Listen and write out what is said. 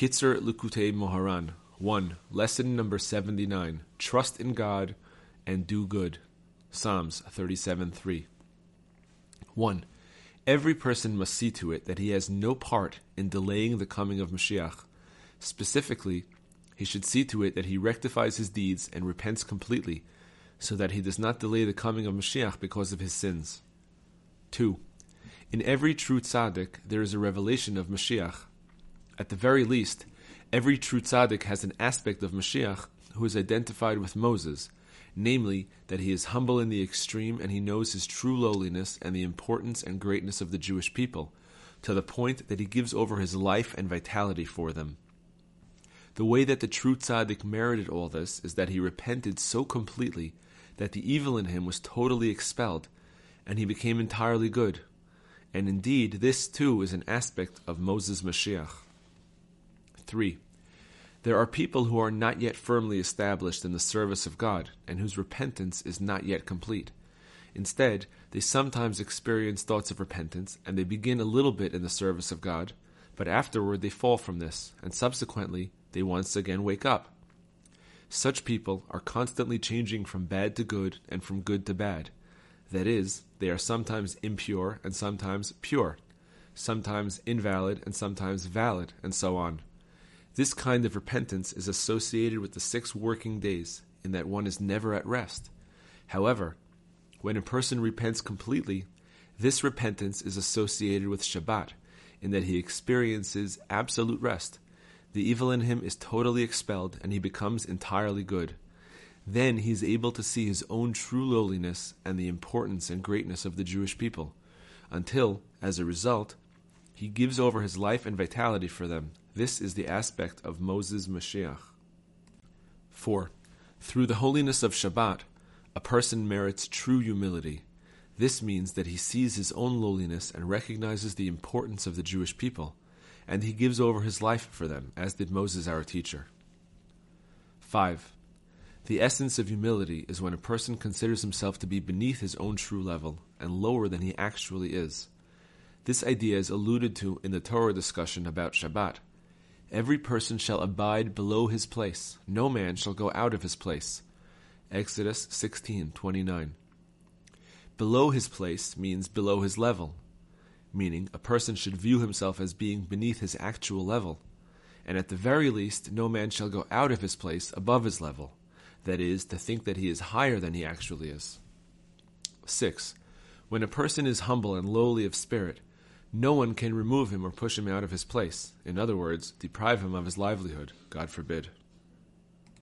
Kitzur Likutey Moharan 1. Lesson number 79 Trust in God and do good. Psalms 37 3. 1. Every person must see to it that he has no part in delaying the coming of Mashiach. Specifically, he should see to it that he rectifies his deeds and repents completely, so that he does not delay the coming of Mashiach because of his sins. 2. In every true tzaddik there is a revelation of Mashiach. At the very least, every true tzaddik has an aspect of Mashiach who is identified with Moses, namely that he is humble in the extreme and he knows his true lowliness and the importance and greatness of the Jewish people, to the point that he gives over his life and vitality for them. The way that the true tzaddik merited all this is that he repented so completely that the evil in him was totally expelled, and he became entirely good. And indeed, this too is an aspect of Moses' Mashiach. 3. There are people who are not yet firmly established in the service of God and whose repentance is not yet complete. Instead, they sometimes experience thoughts of repentance and they begin a little bit in the service of God, but afterward they fall from this, and subsequently they once again wake up. Such people are constantly changing from bad to good and from good to bad. That is, they are sometimes impure and sometimes pure, sometimes invalid and sometimes valid, and so on. This kind of repentance is associated with the six working days, in that one is never at rest. However, when a person repents completely, this repentance is associated with Shabbat, in that he experiences absolute rest. The evil in him is totally expelled, and he becomes entirely good. Then he is able to see his own true lowliness and the importance and greatness of the Jewish people, until, as a result, he gives over his life and vitality for them, this is the aspect of Moses Mashiach. 4. Through the holiness of Shabbat, a person merits true humility. This means that he sees his own lowliness and recognizes the importance of the Jewish people, and he gives over his life for them, as did Moses our teacher. 5. The essence of humility is when a person considers himself to be beneath his own true level and lower than he actually is. This idea is alluded to in the Torah discussion about Shabbat. Every person shall abide below his place; no man shall go out of his place. Exodus 16:29. Below his place means below his level, meaning a person should view himself as being beneath his actual level, and at the very least no man shall go out of his place above his level, that is, to think that he is higher than he actually is. 6. When a person is humble and lowly of spirit, no one can remove him or push him out of his place. In other words, deprive him of his livelihood. God forbid.